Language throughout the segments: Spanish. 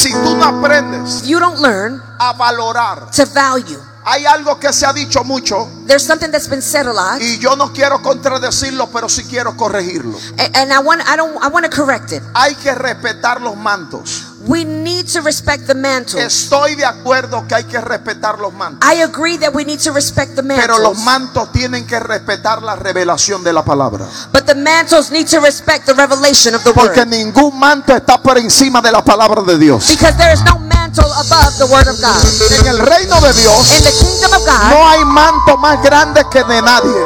Si tú no aprendes you don't learn a valorar, to value, hay algo que se ha dicho mucho there's something that's been said a lot, y yo no quiero contradecirlo, pero sí quiero corregirlo. a- and I want I don't I want to correct it. Hay que respetar los mantos. We need to respect the mantle. Estoy de acuerdo que hay que respetar los mantos. I agree that we need to respect the Pero los mantles. mantos tienen que respetar la revelación de la palabra. But the mantles need to respect the revelation of the Porque word. ningún manto está por encima de la palabra de Dios. Because there is no mantle above the word of God. En el reino de Dios In the kingdom of God, no hay manto más grande que de nadie.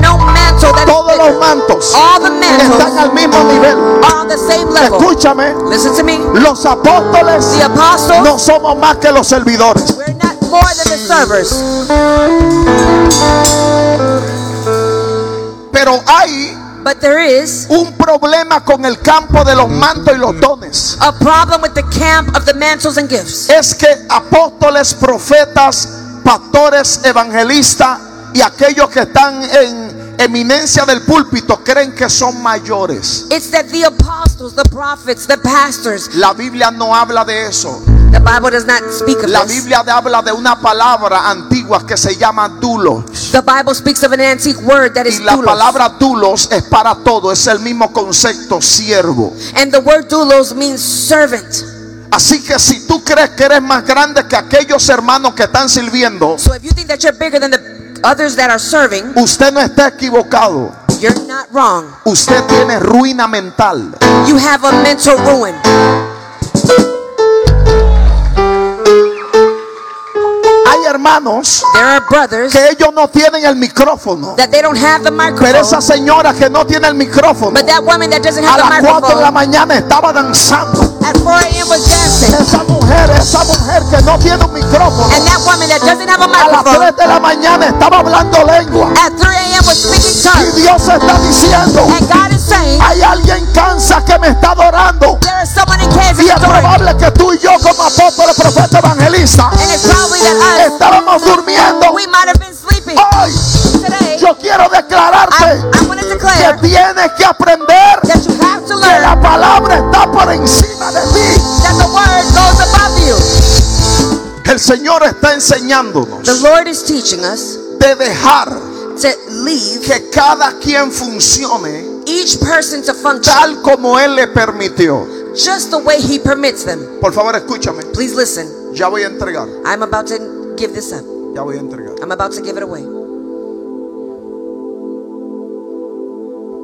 Todos los mantos All the están al mismo nivel. are on the same level. Escúchame, Listen to me. los apóstoles The apostles, no somos más que los servidores. we're not more than the servers. Pero hay But there is un problema con el campo de los mantos y los dones. a problem with the camp of the mantles and gifts. Es que apóstoles, profetas, pastores, evangelistas y aquellos que están en eminencia del púlpito creen que son mayores. It's that the apostles, the prophets, the pastors, La Biblia no habla de eso. the Bible does not speak of La this. Biblia habla de una palabra antigua que se llama dulos. The Bible speaks of an antique word that is Y la doulos. palabra dulos es para todo, es el mismo concepto, siervo. And the word doulos means servant. Así que si tú crees que eres más grande que aquellos hermanos que están sirviendo, So if you think that you're bigger than the others that are serving, usted no está equivocado. you're not wrong. Usted tiene ruina mental. You have a mental ruin. Hay hermanos There are brothers que ellos no tienen el micrófono. that they don't have the Pero esa microphone. señora que no tiene el micrófono, But that woman that doesn't a have the las 4 de la microphone mañana estaba danzando. At 4 a.m. was dancing. Esa mujer, esa mujer que no tiene un micrófono, And that woman that doesn't have a a las microphone 3 de la mañana estaba hablando lengua. at 3 a.m. was speaking Y tongues. Dios está diciendo, And God is saying, hay alguien cansa que me está adorando. there is someone in Kansas Y es probable que tú y yo como apóstoles, profeta, evangelista, And it's probably that us, estábamos durmiendo. we might have been sleeping Hoy today. yo quiero I, declararte I want to que declare tienes que aprender that you have to que learn la palabra está por encima Señor está enseñándonos The Lord is teaching us de dejar to leave que cada quien funcione each person to function tal como Él le permitió. just the way He permits them. Por favor, escúchame. Please listen. Ya voy a entregar. I'm about to give this up. Ya voy a entregar. I'm about to give it away.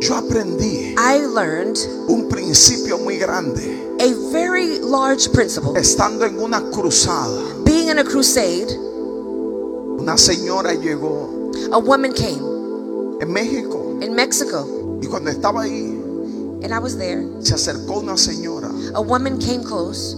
Yo aprendí I learned un principio muy grande a very large principle. estando en una cruzada. Being in a crusade, Una señora llegó a woman came en México in Mexico, y cuando estaba ahí and I was there. se acercó una señora A woman came close,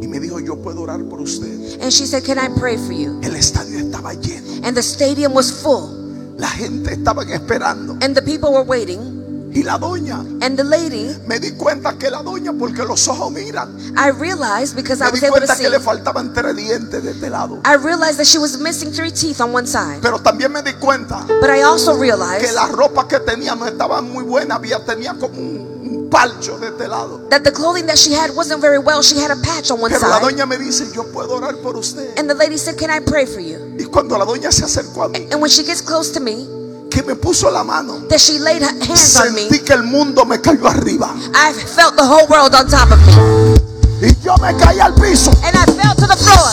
y me dijo, yo puedo orar por usted. and she said, Can I pray for you? El estadio estaba lleno. And the stadium was full, La gente estaba esperando. and the people were waiting. Y la doña, And the lady, me di cuenta que la doña, porque los ojos miran, I realized because I me was di able to cuenta see, que le faltaban tres dientes de este lado. I realized that she was missing three teeth on one side. Pero también me di cuenta But I also que realized la ropa que tenía no estaba muy buena, había tenía como un, palcho de este lado. that the clothing that she had wasn't very well. She had a patch on one Pero la side. doña me dice, yo puedo orar por usted. And the lady said, Can I pray for you? Y cuando la doña se acercó a mí, And when she gets close to me, que me puso la mano, that she laid her hands on me, sentí que el mundo me cayó arriba. I felt the whole world on top of me. Y yo me caí al piso. And I fell to the floor.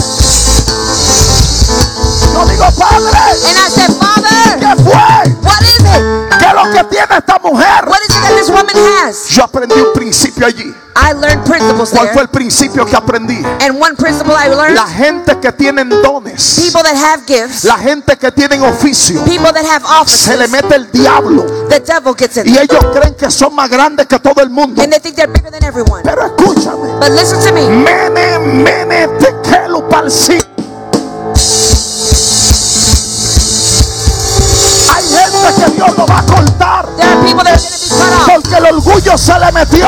Yo digo, Padre, And I said, Father, tiene esta mujer? What is it that this woman has? Yo aprendí un principio allí. I learned principles ¿Cuál fue there. el principio que aprendí? And one principle I learned La gente que tienen dones, people that have gifts, la gente que tienen oficio, people that have se le offices, mete el diablo the devil gets in y ellos creen que son más grandes que todo el mundo. And they think they're bigger than everyone. Pero escúchame, But listen to me. mene, mene, tequelo, palsi. Hay gente que Dios lo va a cortar There are people that are going to be cut off porque el orgullo se le metió y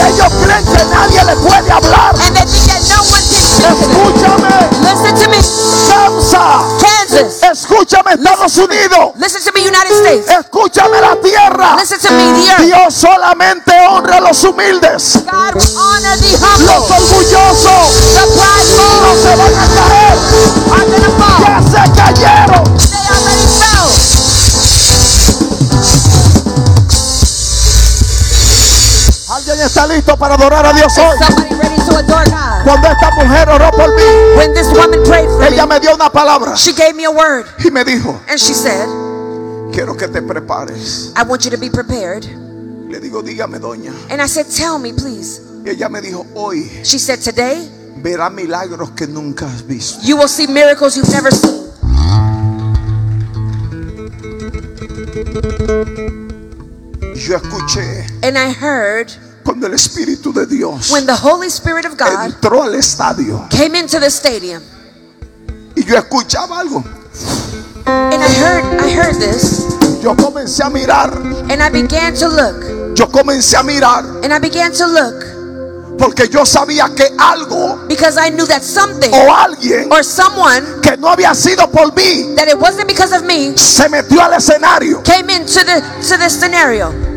ellos creen que nadie le puede hablar. Escúchame. Samsa, this. Escúchame Estados Unidos. Listen to me, United States. Escúchame la tierra. Listen to me, the earth. Dios solamente honra a los humildes. God will honor the Los orgullosos The prideful no se van a caer. are gonna fall. Ya se cayeron. Está listo para adorar a Dios hoy. Is somebody ready to adore God? Cuando esta mujer oró por mí, When this woman prayed for ella me, dio una palabra she gave me a word. y me dijo, And she said, quiero que te prepares. I want you to be prepared. Le digo, dígame, doña. And I said, Tell me, please. Y ella me dijo, hoy She said, Today, verá milagros que nunca has visto. you will see miracles you've never seen. Yo escuché And I heard cuando el Espíritu de Dios when the Holy Spirit of God entró al estadio came into the stadium. y yo escuchaba algo. And I heard, I heard this. Yo comencé a mirar, And I began to look. yo comencé a mirar And I began to look porque yo sabía que algo because I knew that something o alguien or someone que no había sido por mí that it wasn't because of me se metió al escenario. came into the to the scenario.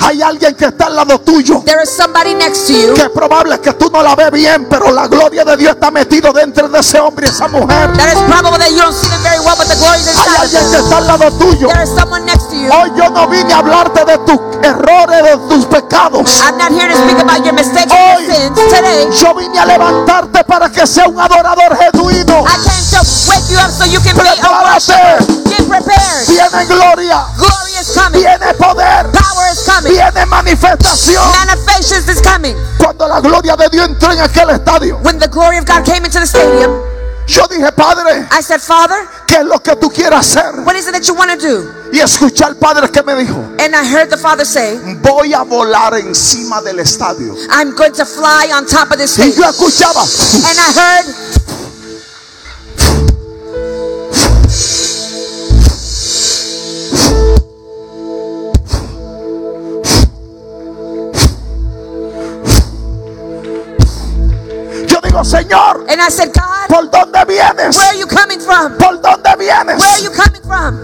Hay alguien que está al lado tuyo There is somebody next to you que es probable que tú no la ves bien, pero la gloria de Dios está metido dentro de ese hombre y esa mujer. that is probable that you don't see them very well, but the glory is Hay alguien que está al lado tuyo. There is someone next to you. Hoy yo no vine a hablarte de tus errores, de tus pecados. I'm not here to speak about your mistakes Hoy and sins today. yo vine a levantarte para que sea un adorador genuino. I came to wake you up so you can be a Prepárate. worshiper. Get prepared. Viene gloria, Glory is coming. viene poder, manifestación. Manifestations is coming. Cuando la gloria de Dios entró en aquel estadio, When the glory of God came into the stadium, yo dije, Padre, I said, Father, ¿qué es lo que tú quieres hacer? what is it that you want to do? Y escuché al Padre que me dijo, And I heard the Father say, voy a volar encima del estadio. I'm going to fly on top of this Y stage. yo escuchaba, And I heard, I said, God, ¿por dónde vienes? where are you coming from? ¿Por dónde vienes? Where are you coming from?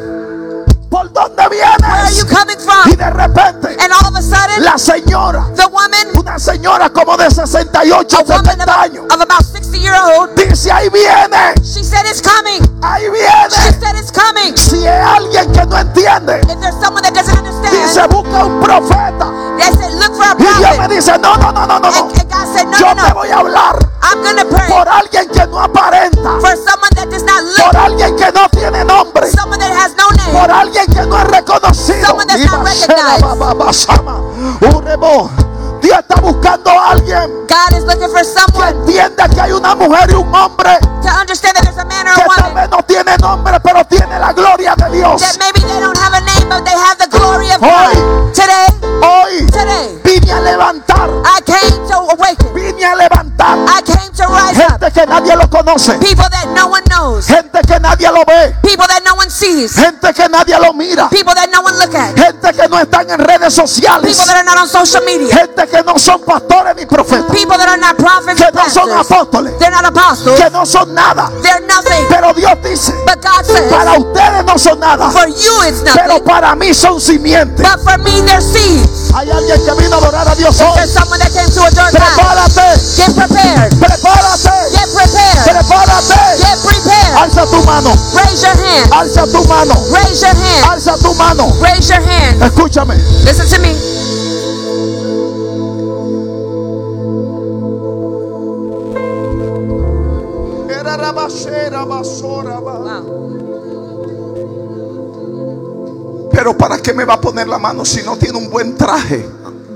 ¿Por dónde Where are vienes? you coming Y from? de repente, And all of a sudden, la señora, the woman, una señora como de 68, a woman 70 of, años, of about 60 year old, dice, ahí viene, she said, It's coming. ahí She viene. said, It's coming. Si es alguien que no entiende, If there's someone that doesn't dice, understand, busca un profeta. they said, Look for a Y Dios me prophet. dice, no, no, no, no, no, no. And, and God said, No, Yo no, te no. voy a hablar reconocido. Someone that's not recognized. Dios está buscando a alguien God is looking for que someone entienda que hay una mujer y un hombre to understand that there's a man or que a tal woman vez no tiene nombre, pero tiene la gloria de Dios. that maybe they don't have a name, but they have the glory of Hoy. God. Today, Hoy today, vine a levantar, I came to awaken. vine a levantar I came to rise up. gente que nadie lo conoce, People that no one knows. gente que nadie lo ve, People that sees. gente que nadie lo mira, People that no one look at. gente que no están en redes sociales, People that are not on social media. gente que no son pastores ni profetas, People that are not prophets que no son apóstoles, They're not apostles. que no son nada. They're nothing. Pero Dios dice, But God says, para ustedes no son nada, for you it's pero nothing. para mí son simientes. But for me they're seeds. Hay alguien que vino a adorar a Dios hoy. There's someone that came to adore God. Prepárate, Get prepared. prepárate, Get prepared. prepárate. Get prepared. Alza tu mano, Raise your hand. alza tu mano, Raise your hand. alza tu mano. Raise your hand. Escúchame. Listen to me. Wow. Pero ¿para qué me va a poner la mano si no tiene un buen traje?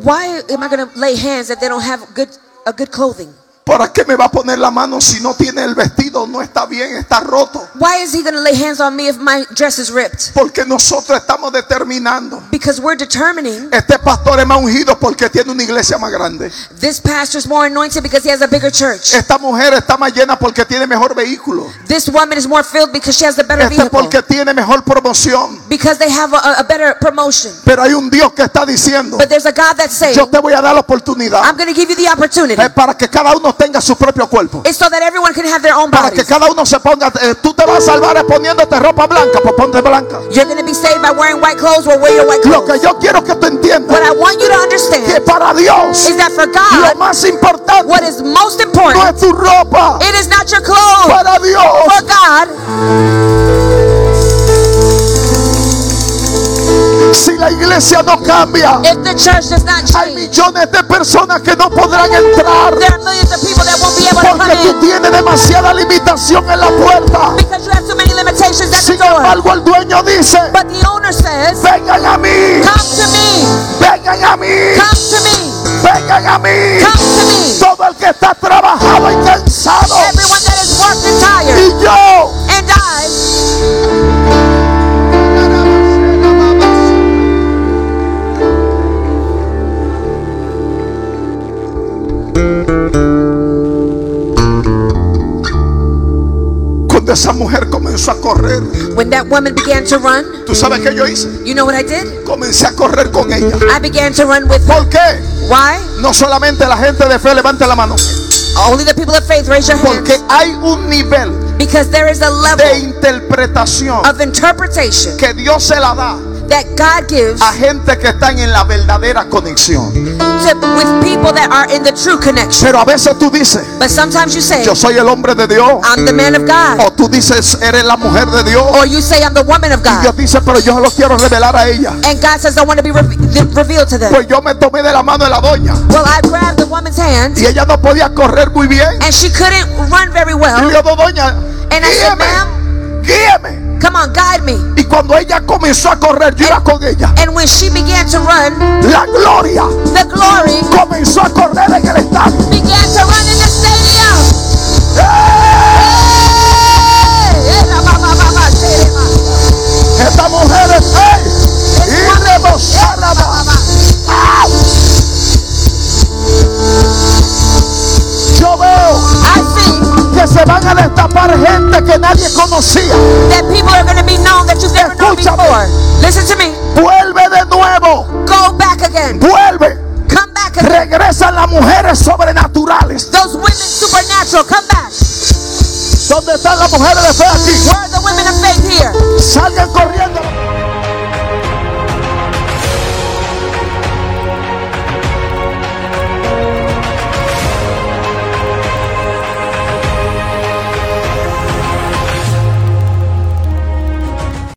Why am I going to lay hands if they don't have good a good clothing? ¿Para qué me va a poner la mano si no tiene el vestido? No está bien, está roto. Why is he going to lay hands on me if my dress is ripped? Porque nosotros estamos determinando. Because we're determining Este pastor es más ungido porque tiene una iglesia más grande. this pastor's more anointed because he has a bigger church. Esta mujer está más llena porque tiene mejor vehículo. This woman is more filled because she has a better Este vehicle. porque tiene mejor promoción. Because they have a, a better promotion. Pero hay un Dios que está diciendo, But there's a God that's saying, yo te voy a dar la oportunidad I'm going to give you the opportunity eh, para que cada uno tenga su propio cuerpo. so that everyone can have their own Para que cada uno se ponga, eh, tú te vas a salvar poniéndote ropa blanca, pues ponte blanca. You're going to be saved by wearing white clothes wear your white Lo clothes. que yo quiero que tú entiendas What I want you to que understand para Dios is that for lo God, más importante what is most no important, es tu ropa. it is not your clothes. Para Dios For God, si la iglesia no cambia, if the church does not hay change, millones de personas que no podrán entrar limitación en la puerta. because you have so many limitations at the Sin embargo, el dueño dice, But the owner says, vengan a mí, Come to me, vengan a mí, come to me, vengan a mí. come to me. Todo el que está trabajado y cansado. Cuando esa mujer comenzó a correr, when that woman began to run, ¿tú sabes qué yo hice? you know what I did? Comencé a correr con ella. I began to run with her. ¿Por qué? Why? No solamente la gente de fe levante la mano, Only the people of faith raise your porque hands. hay un nivel Because there is a de level interpretación of interpretation que Dios se la da that God gives a gente que están en la verdadera conexión. to, with people that are in the true connection. Pero a veces tú dices, But sometimes you say, yo soy el hombre de Dios. I'm the man of God. O tú dices, eres la mujer de Dios. Or you say, I'm the woman of Dios God. dice, pero yo lo quiero revelar a ella. And God says, I want to be re- revealed to them. Pues yo me tomé de la mano de la doña. Well, I grabbed the woman's hand Y ella no podía correr muy bien. and she couldn't run very Y well. le digo, doña, And I said, guíeme, guíeme. Come on, guide me. Y cuando ella comenzó a correr, yo iba con ella. And when she began to run, La gloria the glory comenzó a correr en el estadio. began to run in the stadium. ¡Eh! Conocía. that people are going to be known that you've never known Escúchame. before. Listen to me. Vuelve de nuevo. Go back again. Vuelve.